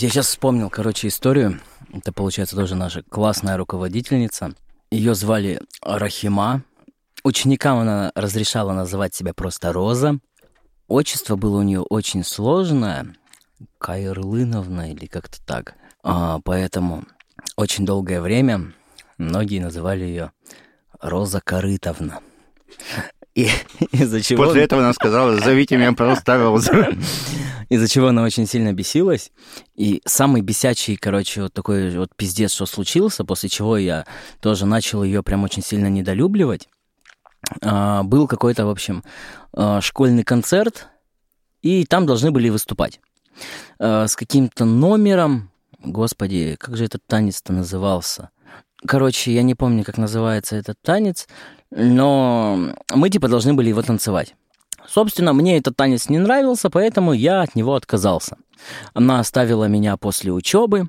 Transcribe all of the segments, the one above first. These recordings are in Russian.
Блять, я сейчас вспомнил, короче, историю. Это, получается, тоже наша классная руководительница. Ее звали Рахима. Ученикам она разрешала называть себя просто Роза. Отчество было у нее очень сложное. Кайрлыновна или как-то так. А, поэтому очень долгое время многие называли ее Роза Корытовна. И из-за чего... После этого она сказала, зовите меня просто Роза. Из-за чего она очень сильно бесилась. И самый бесячий, короче, вот такой вот пиздец, что случился, после чего я тоже начал ее прям очень сильно недолюбливать. А, был какой-то, в общем, а, школьный концерт, и там должны были выступать. А, с каким-то номером, господи, как же этот танец-то назывался? Короче, я не помню, как называется этот танец, но мы типа должны были его танцевать. Собственно, мне этот танец не нравился, поэтому я от него отказался. Она оставила меня после учебы,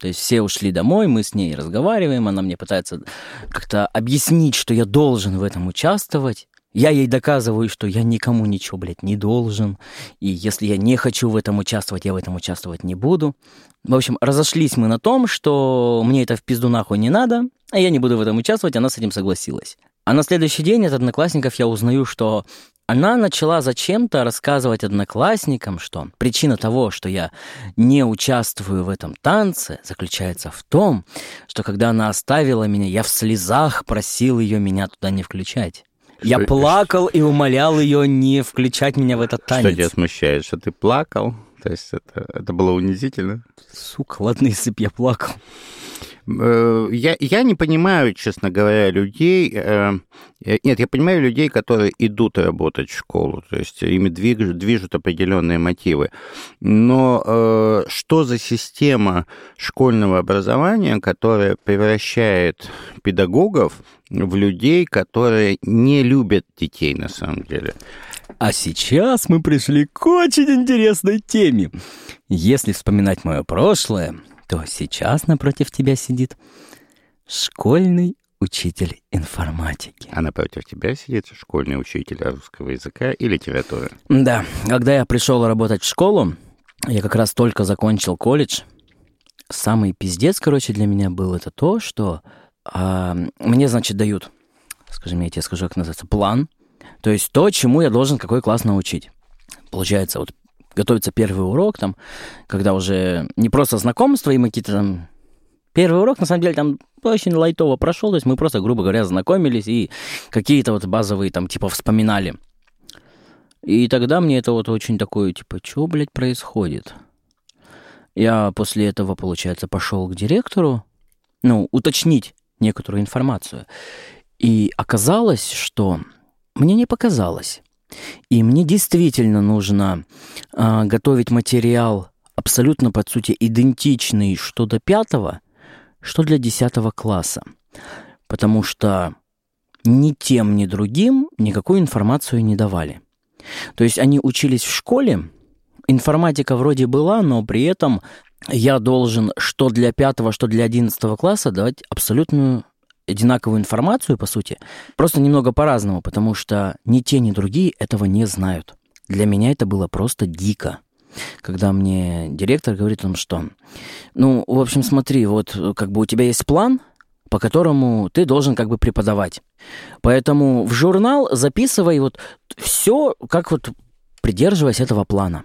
то есть все ушли домой, мы с ней разговариваем, она мне пытается как-то объяснить, что я должен в этом участвовать. Я ей доказываю, что я никому ничего, блядь, не должен. И если я не хочу в этом участвовать, я в этом участвовать не буду. В общем, разошлись мы на том, что мне это в пизду нахуй не надо, а я не буду в этом участвовать, она с этим согласилась. А на следующий день от одноклассников я узнаю, что она начала зачем-то рассказывать одноклассникам, что причина того, что я не участвую в этом танце, заключается в том, что когда она оставила меня, я в слезах просил ее меня туда не включать. Что, я плакал и умолял ее не включать меня в этот танец. Что тебя смущает, что ты плакал? То есть это, это было унизительно? Сука, ладно, если бы я плакал. Э, я, я не понимаю, честно говоря, людей... Э, э, нет, я понимаю людей, которые идут работать в школу, то есть ими движут, движут определенные мотивы. Но что за система школьного образования, которая превращает педагогов в людей, которые не любят детей на самом деле? А сейчас мы пришли к очень интересной теме. Если вспоминать мое прошлое, то сейчас напротив тебя сидит школьный учитель информатики. А напротив тебя сидит школьный учитель русского языка и литературы. Да, когда я пришел работать в школу, я как раз только закончил колледж. Самый пиздец, короче, для меня был это то, что а, мне, значит, дают, скажем, я тебе скажу, как называется, план. То есть то, чему я должен какой класс научить. Получается, вот готовится первый урок, там, когда уже не просто знакомство, и мы какие-то там... Первый урок, на самом деле, там очень лайтово прошел, то есть мы просто, грубо говоря, знакомились и какие-то вот базовые там, типа, вспоминали. И тогда мне это вот очень такое, типа, что, блядь, происходит? Я после этого, получается, пошел к директору, ну, уточнить некоторую информацию. И оказалось, что мне не показалось. И мне действительно нужно э, готовить материал абсолютно, по сути, идентичный что до пятого, что для десятого класса. Потому что ни тем, ни другим никакую информацию не давали. То есть они учились в школе, информатика вроде была, но при этом я должен что для пятого, что для одиннадцатого класса давать абсолютную одинаковую информацию, по сути, просто немного по-разному, потому что ни те, ни другие этого не знают. Для меня это было просто дико. Когда мне директор говорит о том, что, ну, в общем, смотри, вот как бы у тебя есть план, по которому ты должен как бы преподавать. Поэтому в журнал записывай вот все, как вот придерживаясь этого плана.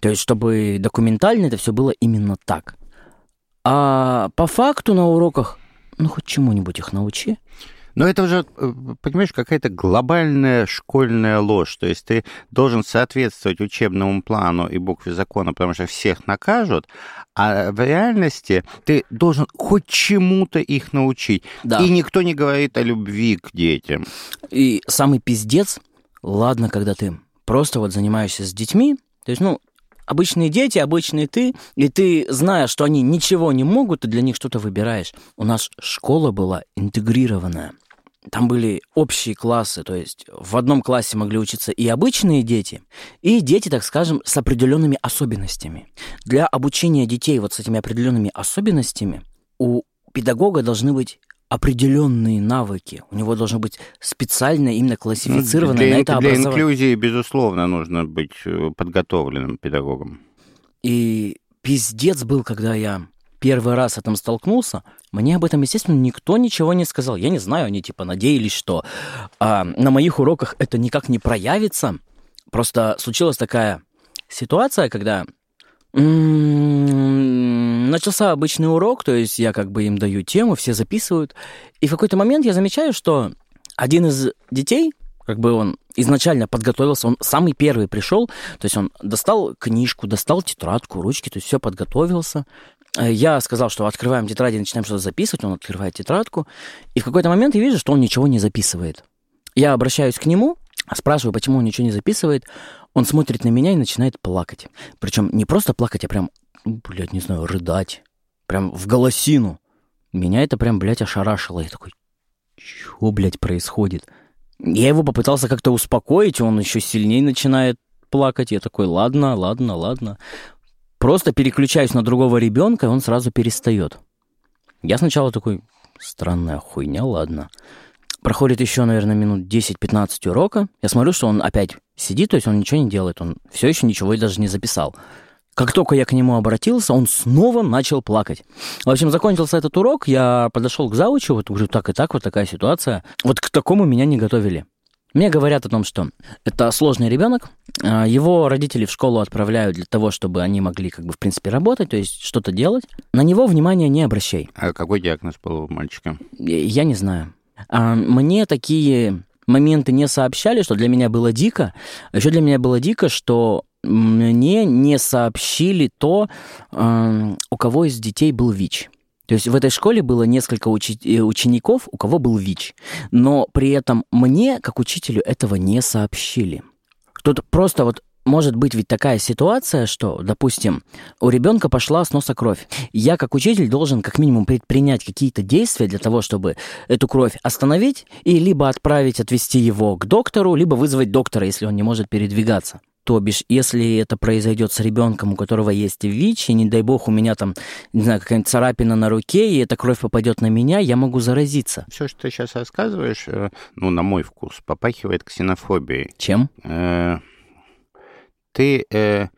То есть, чтобы документально это все было именно так. А по факту на уроках ну, хоть чему-нибудь их научи. Но это уже, э, понимаешь, какая-то глобальная школьная ложь. То есть ты должен соответствовать учебному плану и букве закона, потому что всех накажут, а в реальности ты должен хоть чему-то их научить. Да. И никто не говорит о любви к детям. И самый пиздец, ладно, когда ты просто вот занимаешься с детьми, то есть, ну, обычные дети, обычные ты, и ты, зная, что они ничего не могут, ты для них что-то выбираешь. У нас школа была интегрированная. Там были общие классы, то есть в одном классе могли учиться и обычные дети, и дети, так скажем, с определенными особенностями. Для обучения детей вот с этими определенными особенностями у педагога должны быть определенные навыки. У него должно быть специально именно классифицированное для, на это образование. Для инклюзии, безусловно, нужно быть э, подготовленным педагогом. И пиздец был, когда я первый раз с этим столкнулся, мне об этом, естественно, никто ничего не сказал. Я не знаю, они типа надеялись, что а, на моих уроках это никак не проявится. Просто случилась такая ситуация, когда начался обычный урок, то есть я как бы им даю тему, все записывают, и в какой-то момент я замечаю, что один из детей, как бы он изначально подготовился, он самый первый пришел, то есть он достал книжку, достал тетрадку, ручки, то есть все подготовился. Э, я сказал, что открываем тетради, начинаем что-то записывать, он открывает тетрадку, и в какой-то момент я вижу, что он ничего не записывает. Я обращаюсь к нему, спрашиваю, почему он ничего не записывает, он смотрит на меня и начинает плакать. Причем не просто плакать, а прям, ну, блядь, не знаю, рыдать. Прям в голосину. Меня это прям, блядь, ошарашило. Я такой, что, блядь, происходит? Я его попытался как-то успокоить, он еще сильнее начинает плакать. Я такой, ладно, ладно, ладно. Просто переключаюсь на другого ребенка, и он сразу перестает. Я сначала такой, странная хуйня, ладно. Проходит еще, наверное, минут 10-15 урока. Я смотрю, что он опять сидит, то есть он ничего не делает, он все еще ничего и даже не записал. Как только я к нему обратился, он снова начал плакать. В общем, закончился этот урок, я подошел к заучу, вот уже так и так, вот такая ситуация. Вот к такому меня не готовили. Мне говорят о том, что это сложный ребенок, а, его родители в школу отправляют для того, чтобы они могли, как бы, в принципе, работать, то есть что-то делать. На него внимания не обращай. А какой диагноз был у мальчика? Я не знаю. А, мне такие моменты не сообщали, что для меня было дико. А еще для меня было дико, что мне не сообщили то, у кого из детей был ВИЧ. То есть в этой школе было несколько учи- э, учеников, у кого был ВИЧ, но при этом мне, как учителю, этого не сообщили. Тут просто вот может быть ведь такая ситуация, что, допустим, у ребенка пошла с носа кровь. Я, как учитель, должен как минимум предпринять какие-то действия для того, чтобы эту кровь остановить и либо отправить, отвести его к доктору, либо вызвать доктора, если он не может передвигаться. То бишь, если это произойдет с ребенком, у которого есть ВИЧ, и не дай бог у меня там, не знаю, какая-нибудь царапина на руке, и эта кровь попадет на меня, я могу заразиться. Все, что ты сейчас рассказываешь, э, ну, на мой вкус, попахивает ксенофобией. Чем? Э, ты э,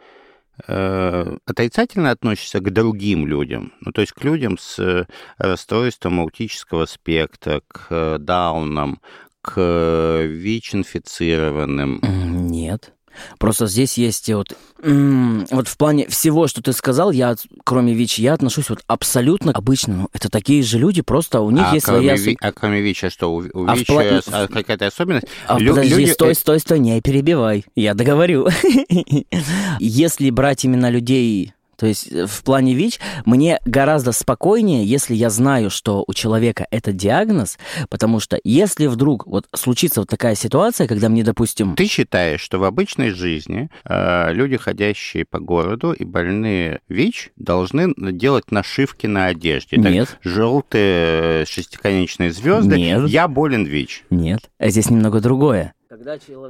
отрицательно относишься к другим людям, ну, то есть к людям с расстройством аутического спектра, к даунам, к ВИЧ-инфицированным? Нет. Просто здесь есть вот, вот в плане всего, что ты сказал, я, кроме ВИЧ, я отношусь вот абсолютно обычно. Ну, это такие же люди, просто у них а есть кроме своя... Ви... А кроме ВИЧа что, у, у А ВИЧа плане- а какая-то особенность? А, Лю- подожди, люди- стой, стой, стой, не перебивай. Я договорю. Если брать именно людей, то есть э, в плане ВИЧ, мне гораздо спокойнее, если я знаю, что у человека это диагноз, потому что если вдруг вот случится вот такая ситуация, когда мне, допустим, Ты считаешь, что в обычной жизни э, люди, ходящие по городу и больные ВИЧ, должны делать нашивки на одежде? Нет. Желтые шестиконечные звезды. Нет. Я болен ВИЧ. нет, а здесь немного другое.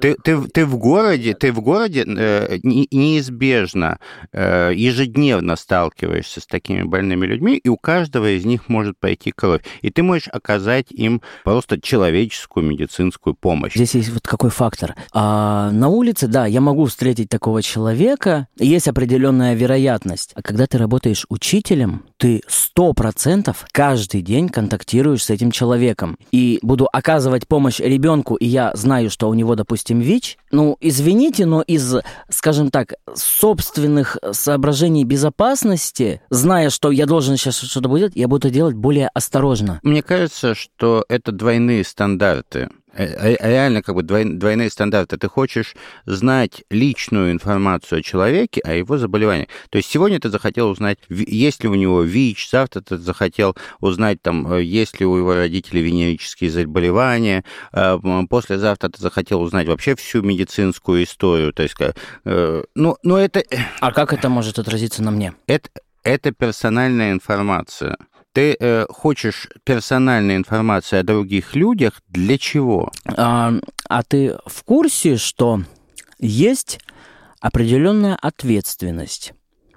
Ты, ты, ты в городе, ты в городе э, не- неизбежно э, ежедневно сталкиваешься с такими больными людьми, и у каждого из них может пойти кровь. И ты можешь оказать им просто человеческую медицинскую помощь. Здесь есть вот какой фактор. А, на улице, да, я могу встретить такого человека, есть определенная вероятность. А когда ты работаешь учителем, ты сто процентов каждый день контактируешь с этим человеком. И буду оказывать помощь ребенку, и я знаю, что у него, допустим, ВИЧ. Ну, извините, но из, скажем так, собственных соображений безопасности, зная, что я должен сейчас что-то будет, я буду делать более осторожно. Мне кажется, что это двойные стандарты. Э, э, Реально как бы двой- двойные стандарты. Ты хочешь знать личную информацию о человеке, о его заболевании. То есть сегодня ты захотел узнать, есть ли у него ВИЧ, завтра ты захотел узнать, там, э, есть ли у его родителей венерические заболевания, послезавтра ты захотел узнать вообще всю медицинскую историю. То есть, ну, но это, А как это может отразиться на мне? это, это персональная информация. Ты э, хочешь персональной информации о других людях для чего? А, а ты в курсе, что есть определенная ответственность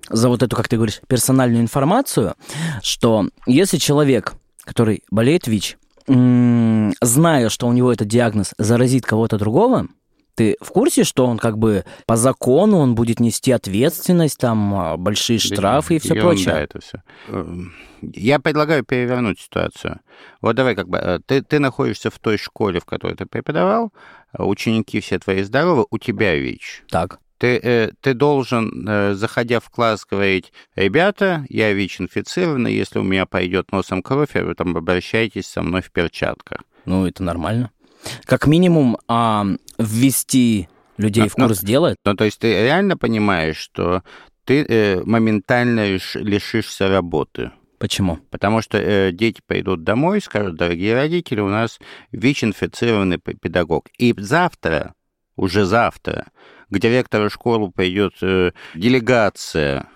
за вот эту, как ты говоришь, персональную информацию, что если человек, который болеет ВИЧ, зная, что у него этот диагноз, заразит кого-то другого, Ты в курсе, что он как бы по закону он будет нести ответственность, там а, большие штрафы и все прочее? Да, это все. Эм, я предлагаю перевернуть ситуацию. Вот давай как бы э, ты, ты находишься в той школе, в которой ты преподавал, а ученики все твои здоровы, у тебя ВИЧ. Так. Ты, э, ты должен, э, заходя в класс, говорить, ребята, я ВИЧ-инфицированный, если у меня пойдет носом кровь, вы там обращайтесь со мной в перчатках. Ну, это нормально. Как минимум а, ввести людей в курс ну, дела. Ну, то есть ты реально понимаешь, что ты э, моментально лиш, лишишься работы. Почему? Потому что э, дети пойдут домой и скажут, дорогие родители, у нас ВИЧ-инфицированный педагог. И завтра, уже завтра, к директору школы пойдет э, делегация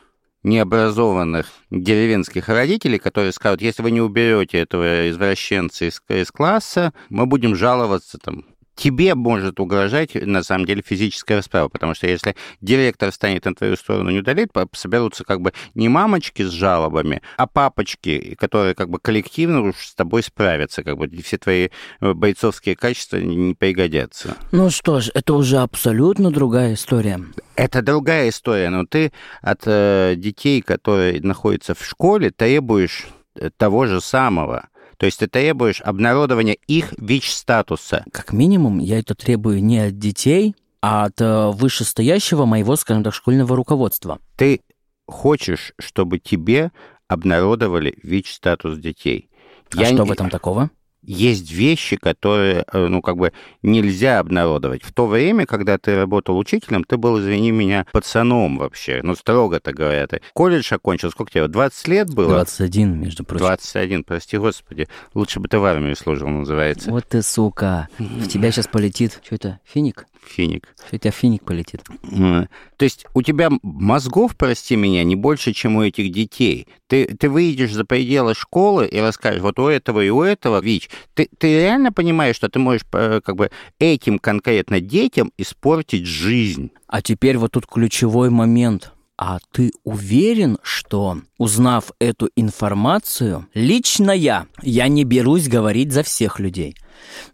необразованных деревенских родителей, которые скажут, если вы не уберете этого извращенца из, из класса, мы будем жаловаться там тебе может угрожать, на самом деле, физическая расправа, потому что если директор станет на твою сторону не удалить, соберутся как бы не мамочки с жалобами, а папочки, которые как бы коллективно уж с тобой справятся, как бы все твои э, бойцовские качества не пригодятся. Ну что ж, это уже абсолютно другая история. Это другая история, но ты от э, детей, которые находятся в школе, требуешь э, того же самого. То есть ты требуешь обнародования их ВИЧ-статуса. Как минимум, я это требую не от детей, а от э, вышестоящего моего, скажем так, школьного руководства. Ты хочешь, чтобы тебе обнародовали ВИЧ-статус детей. А я что не... в этом такого? Есть вещи, которые, э, ну, как бы нельзя обнародовать. В то время, когда ты работал учителем, ты был, извини меня, пацаном вообще, ну, строго-то говоря. Ты колледж окончил, сколько тебе, 20 лет было? 21, между прочим. 21, прости господи. Лучше бы ты в армии служил, называется. Вот ты, сука. В тебя сейчас полетит, что это, финик? Финик. У тебя финик полетит. То есть у тебя мозгов, прости меня, не больше, чем у этих детей. Ты, ты выйдешь за пределы школы и расскажешь, вот у этого и у этого ВИЧ. Ты, ты реально понимаешь, что ты можешь э, как бы этим конкретно детям испортить жизнь? А теперь вот тут ключевой момент. А ты уверен, что, узнав эту информацию, лично я, я не берусь говорить за всех людей –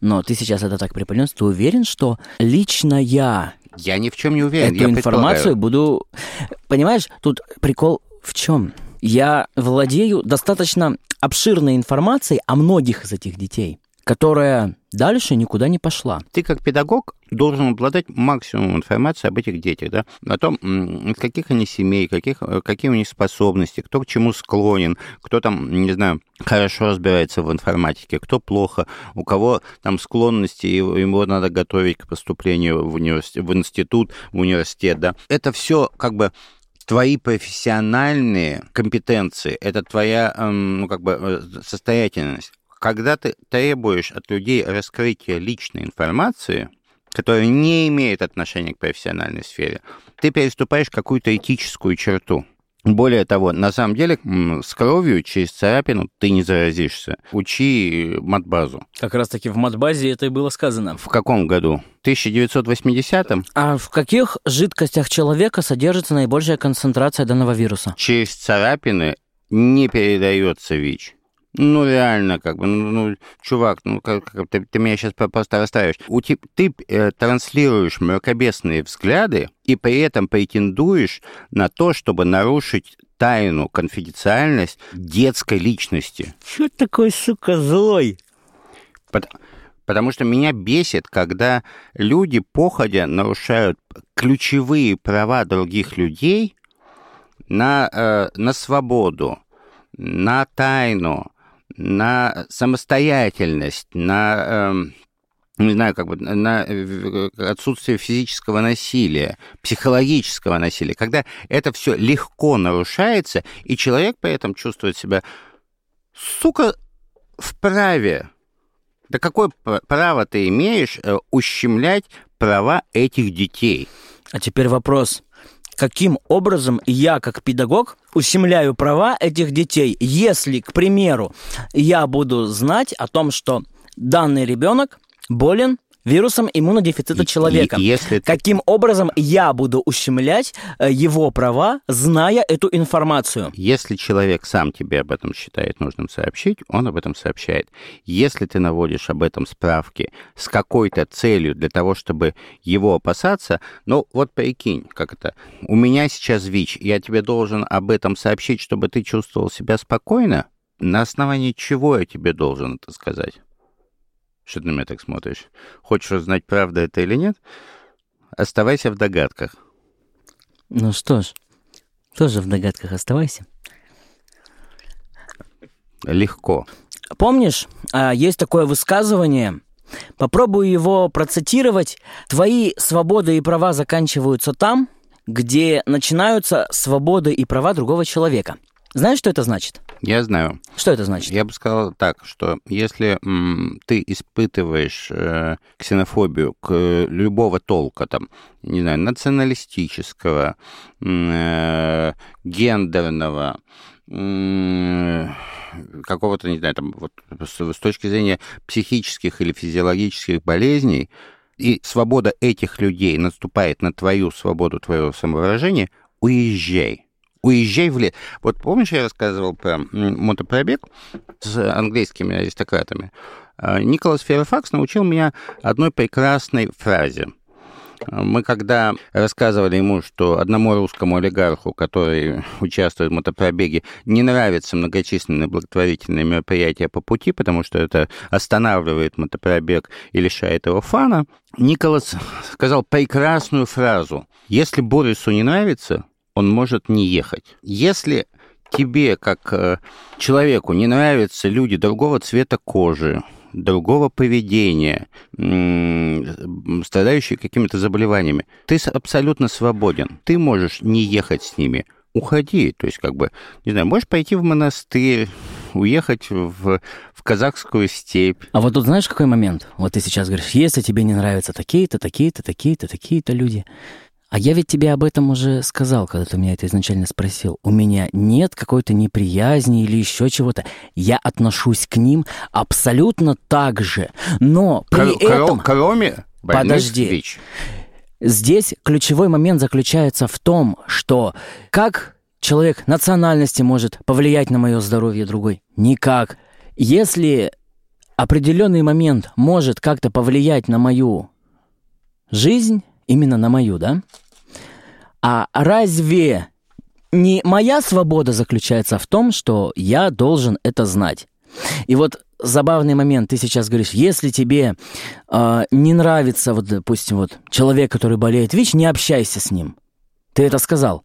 но ты сейчас это так преподнес, ты уверен, что лично я... Я ни в чем не уверен. Эту я информацию буду... Понимаешь, тут прикол в чем? Я владею достаточно обширной информацией о многих из этих детей которая дальше никуда не пошла. Ты как педагог должен обладать максимумом информации об этих детях, да, о том, из каких они семей, каких, э, какие у них способности, кто к чему склонен, кто там, не знаю, хорошо разбирается в информатике, кто плохо, у кого там склонности, его надо готовить к поступлению в, университет, в институт, в университет, да. Это все как бы твои профессиональные компетенции, это твоя, эм, ну, как бы, э, состоятельность когда ты требуешь от людей раскрытия личной информации, которая не имеет отношения к профессиональной сфере, ты переступаешь какую-то этическую черту. Более того, на самом деле, с кровью через царапину ты не заразишься. Учи матбазу. Как раз-таки в матбазе это и было сказано. В каком году? 1980-м? А в каких жидкостях человека содержится наибольшая концентрация данного вируса? Через царапины не передается ВИЧ. Ну, реально, как бы, ну, ну чувак, ну, как, как, ты, ты меня сейчас просто расстраиваешь. У тебя, ты э, транслируешь мракобесные взгляды и при этом претендуешь на то, чтобы нарушить тайну, конфиденциальность детской личности. Что такой, сука, злой? Потому, потому что меня бесит, когда люди, походя, нарушают ключевые права других людей на, э, на свободу, на тайну, на самостоятельность, на эм, не знаю, как бы на э, отсутствие физического насилия, психологического насилия, когда это все легко нарушается, и человек при этом чувствует себя, сука, вправе. Да какое право ты имеешь э, ущемлять права этих детей? А теперь вопрос каким образом я, как педагог, ущемляю права этих детей, если, к примеру, я буду знать о том, что данный ребенок болен вирусом иммунодефицита человека. Если... Каким образом я буду ущемлять э, его права, зная эту информацию? Если человек сам тебе об этом считает нужным сообщить, он об этом сообщает. Если ты наводишь об этом справки с какой-то целью для того, чтобы его опасаться, ну вот прикинь, как это, у меня сейчас ВИЧ, я тебе должен об этом сообщить, чтобы ты чувствовал себя спокойно? На основании чего я тебе должен это сказать? Что ты на меня так смотришь? Хочешь узнать, правда это или нет? Оставайся в догадках. Ну что ж, тоже в догадках оставайся. Легко. Помнишь, а, есть такое высказывание, попробую его процитировать. Твои свободы и права заканчиваются там, где начинаются свободы и права другого человека. Знаешь, что это значит? Я знаю. Что это значит? Я бы сказал так, что если м, ты испытываешь э, ксенофобию к э, любого толка, там, не знаю, националистического, э, гендерного, какого-то, не знаю, там, вот, с, с точки зрения психических или физиологических болезней, и свобода этих людей наступает на твою свободу, твоего самовыражения, уезжай уезжай в лес. Вот помнишь, я рассказывал про мотопробег с английскими аристократами? А, Николас Ферфакс научил меня одной прекрасной фразе. Мы когда рассказывали ему, что одному русскому олигарху, который участвует в мотопробеге, не нравятся многочисленные благотворительные мероприятия по пути, потому что это останавливает мотопробег и лишает его фана, Николас сказал прекрасную фразу. Если Борису не нравится, он может не ехать. Если тебе, как э, человеку, не нравятся люди другого цвета кожи, другого поведения, страдающие какими-то заболеваниями, ты абсолютно свободен. Ты можешь не ехать с ними. Уходи, то есть как бы, не знаю, можешь пойти в монастырь, уехать в, в казахскую степь. А вот тут знаешь, какой момент? Вот ты сейчас говоришь, если тебе не нравятся такие-то, такие-то, такие-то, такие-то люди, а я ведь тебе об этом уже сказал, когда ты меня это изначально спросил. У меня нет какой-то неприязни или еще чего-то. Я отношусь к ним абсолютно так же. Но при Кр- этом... Кроме Подожди. ВИЧ. Здесь ключевой момент заключается в том, что как человек национальности может повлиять на мое здоровье другой? Никак. Если определенный момент может как-то повлиять на мою жизнь, именно на мою, да? А разве не моя свобода заключается в том, что я должен это знать? И вот забавный момент, ты сейчас говоришь, если тебе э, не нравится, вот, допустим, вот человек, который болеет ВИЧ, не общайся с ним. Ты это сказал.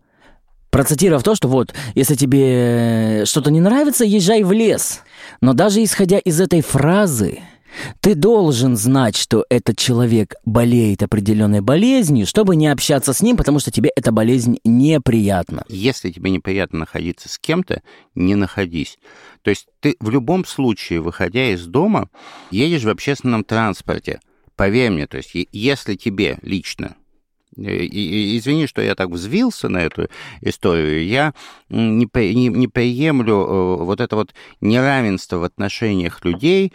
Процитировав то, что вот, если тебе что-то не нравится, езжай в лес. Но даже исходя из этой фразы, ты должен знать, что этот человек болеет определенной болезнью, чтобы не общаться с ним, потому что тебе эта болезнь неприятна. Если тебе неприятно находиться с кем-то, не находись. То есть ты в любом случае, выходя из дома, едешь в общественном транспорте. Поверь мне, то есть если тебе лично и, извини, что я так взвился на эту историю. Я не, не, не приемлю э, вот это вот неравенство в отношениях людей,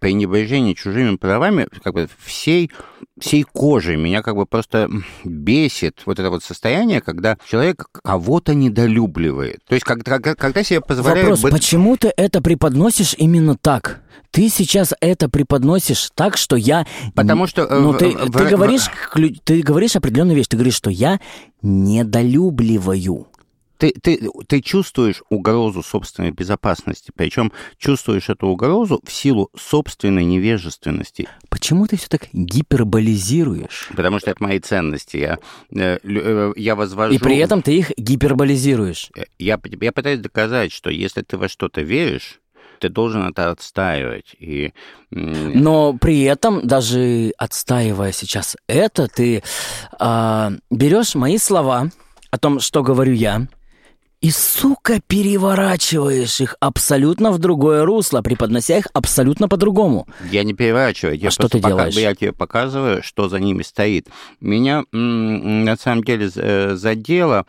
пренебрежение чужими правами, как бы всей, всей кожей. Меня как бы просто бесит вот это вот состояние, когда человек кого-то недолюбливает. То есть когда, когда себе позволяют... Вопрос, быть... почему ты это преподносишь именно так? Ты сейчас это преподносишь так, что я... Потому что... Э, ну, ты, в, ты, в, говоришь, в... ты говоришь определенную вещь. Ты говоришь, что я недолюбливаю. Ты, ты, ты чувствуешь угрозу собственной безопасности, причем чувствуешь эту угрозу в силу собственной невежественности. Почему ты все так гиперболизируешь? Потому что это мои ценности. Я, э, э, я возвожу... И при этом ты их гиперболизируешь. Я, я пытаюсь доказать, что если ты во что-то веришь, ты должен это отстаивать. И... Но при этом, даже отстаивая сейчас это, ты э, берешь мои слова о том, что говорю я, и, сука, переворачиваешь их абсолютно в другое русло, преподнося их абсолютно по-другому. Я не переворачиваю, я а что ты пока, делаешь? Я тебе показываю, что за ними стоит. Меня на самом деле э, задело,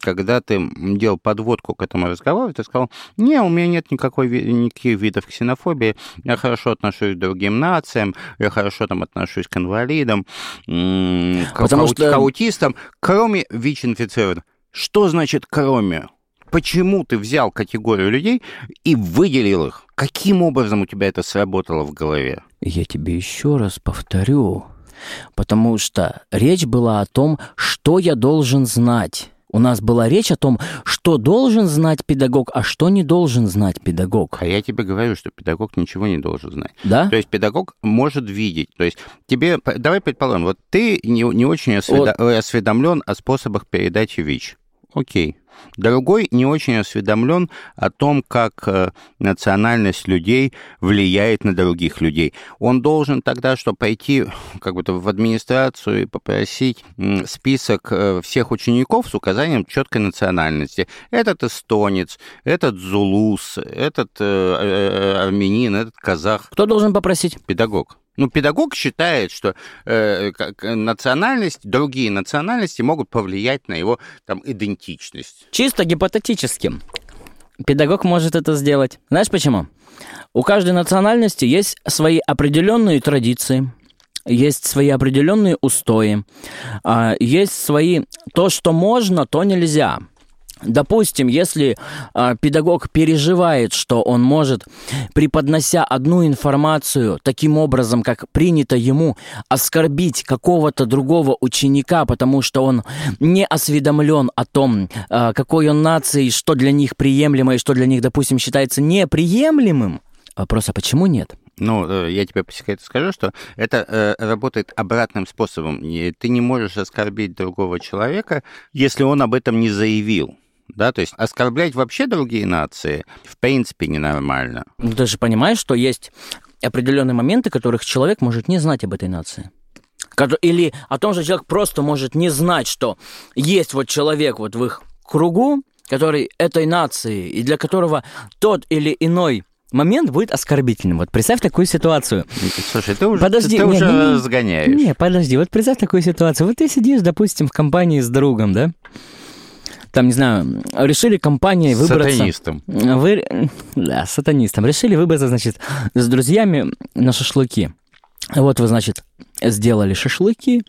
когда ты делал подводку к этому разговору, ты сказал, не, у меня нет никакой, никаких видов ксенофобии, я хорошо отношусь к другим нациям, я хорошо там отношусь к инвалидам, к, Потому к, что... к аутистам, кроме ВИЧ-инфицированных. Что значит кроме? Почему ты взял категорию людей и выделил их? Каким образом у тебя это сработало в голове? Я тебе еще раз повторю, потому что речь была о том, что я должен знать. У нас была речь о том, что должен знать педагог, а что не должен знать педагог. А я тебе говорю, что педагог ничего не должен знать. Да? То есть педагог может видеть. То есть тебе, давай предположим, вот ты не, не очень осведо... вот. осведомлен о способах передачи ВИЧ окей. Другой не очень осведомлен о том, как э, национальность людей влияет на других людей. Он должен тогда, что пойти как бы в администрацию и попросить список э, всех учеников с указанием четкой национальности. Этот эстонец, этот зулус, этот э, армянин, этот казах. Кто должен попросить? Педагог. Ну, педагог считает, что э, как, национальность, другие национальности могут повлиять на его там, идентичность. Чисто гипотетически. Педагог может это сделать. Знаешь почему? У каждой национальности есть свои определенные традиции, есть свои определенные устои, а, есть свои то, что можно, то нельзя. Допустим, если э, педагог переживает, что он может, преподнося одну информацию таким образом, как принято ему, оскорбить какого-то другого ученика, потому что он не осведомлен о том, э, какой он нации, что для них приемлемо и что для них, допустим, считается неприемлемым, вопрос, а почему нет? Ну, э, я тебе по секрету скажу, что это э, работает обратным способом. Ты не можешь оскорбить другого человека, если он об этом не заявил да, то есть оскорблять вообще другие нации в принципе ненормально. Ну, ты же понимаешь, что есть определенные моменты, которых человек может не знать об этой нации. Или о том, что человек просто может не знать, что есть вот человек вот в их кругу, который этой нации, и для которого тот или иной момент будет оскорбительным. Вот представь такую ситуацию. Слушай, ты уже, подожди, ты, ты уже не, разгоняешь. Не, подожди, вот представь такую ситуацию. Вот ты сидишь, допустим, в компании с другом, да? Там, не знаю, решили компании выбраться... Сатанистом. Вы... Да, сатанистом. Решили выбраться, значит, с друзьями на шашлыки. Вот вы, значит, сделали шашлыки,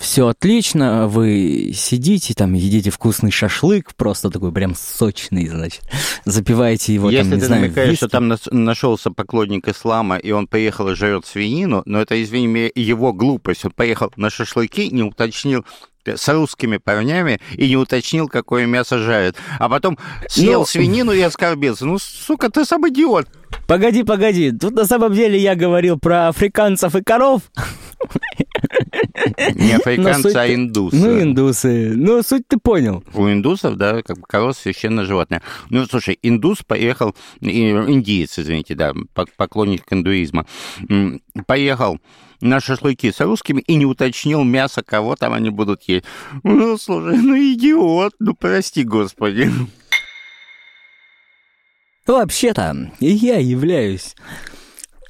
все отлично, вы сидите там, едите вкусный шашлык, просто такой прям сочный, значит, запиваете его Если там, не ты знаю, намекаешь, виски. что там нашелся поклонник ислама, и он поехал и жрет свинину, но это, извини меня, его глупость. Он поехал на шашлыки, не уточнил, с русскими парнями и не уточнил, какое мясо жарят. А потом съел Но... свинину и оскорбился. Ну, сука, ты сам идиот. Погоди, погоди. Тут на самом деле я говорил про африканцев и коров. Не африканцы, суть... а индусы. Ну, индусы. Ну, суть ты понял. У индусов, да, как бы корова священное животное. Ну, слушай, индус поехал, индиец, извините, да, поклонник индуизма, поехал на шашлыки с русскими и не уточнил мясо, кого там они будут есть. Ну, слушай, ну идиот, ну прости, господи. Вообще-то, я являюсь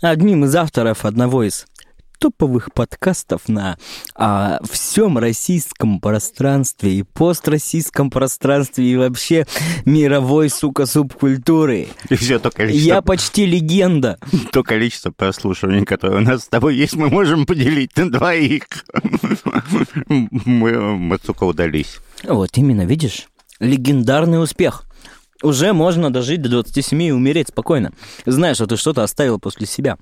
одним из авторов одного из топовых подкастов на а, всем российском пространстве и построссийском пространстве и вообще мировой, сука, субкультуры. И все то количество... Я почти легенда. То количество прослушиваний, которое у нас с тобой есть, мы можем поделить на двоих. Мы, мы сука, удались. Вот именно, видишь? Легендарный успех. Уже можно дожить до 27 и умереть спокойно, зная, что ты что-то оставил после себя.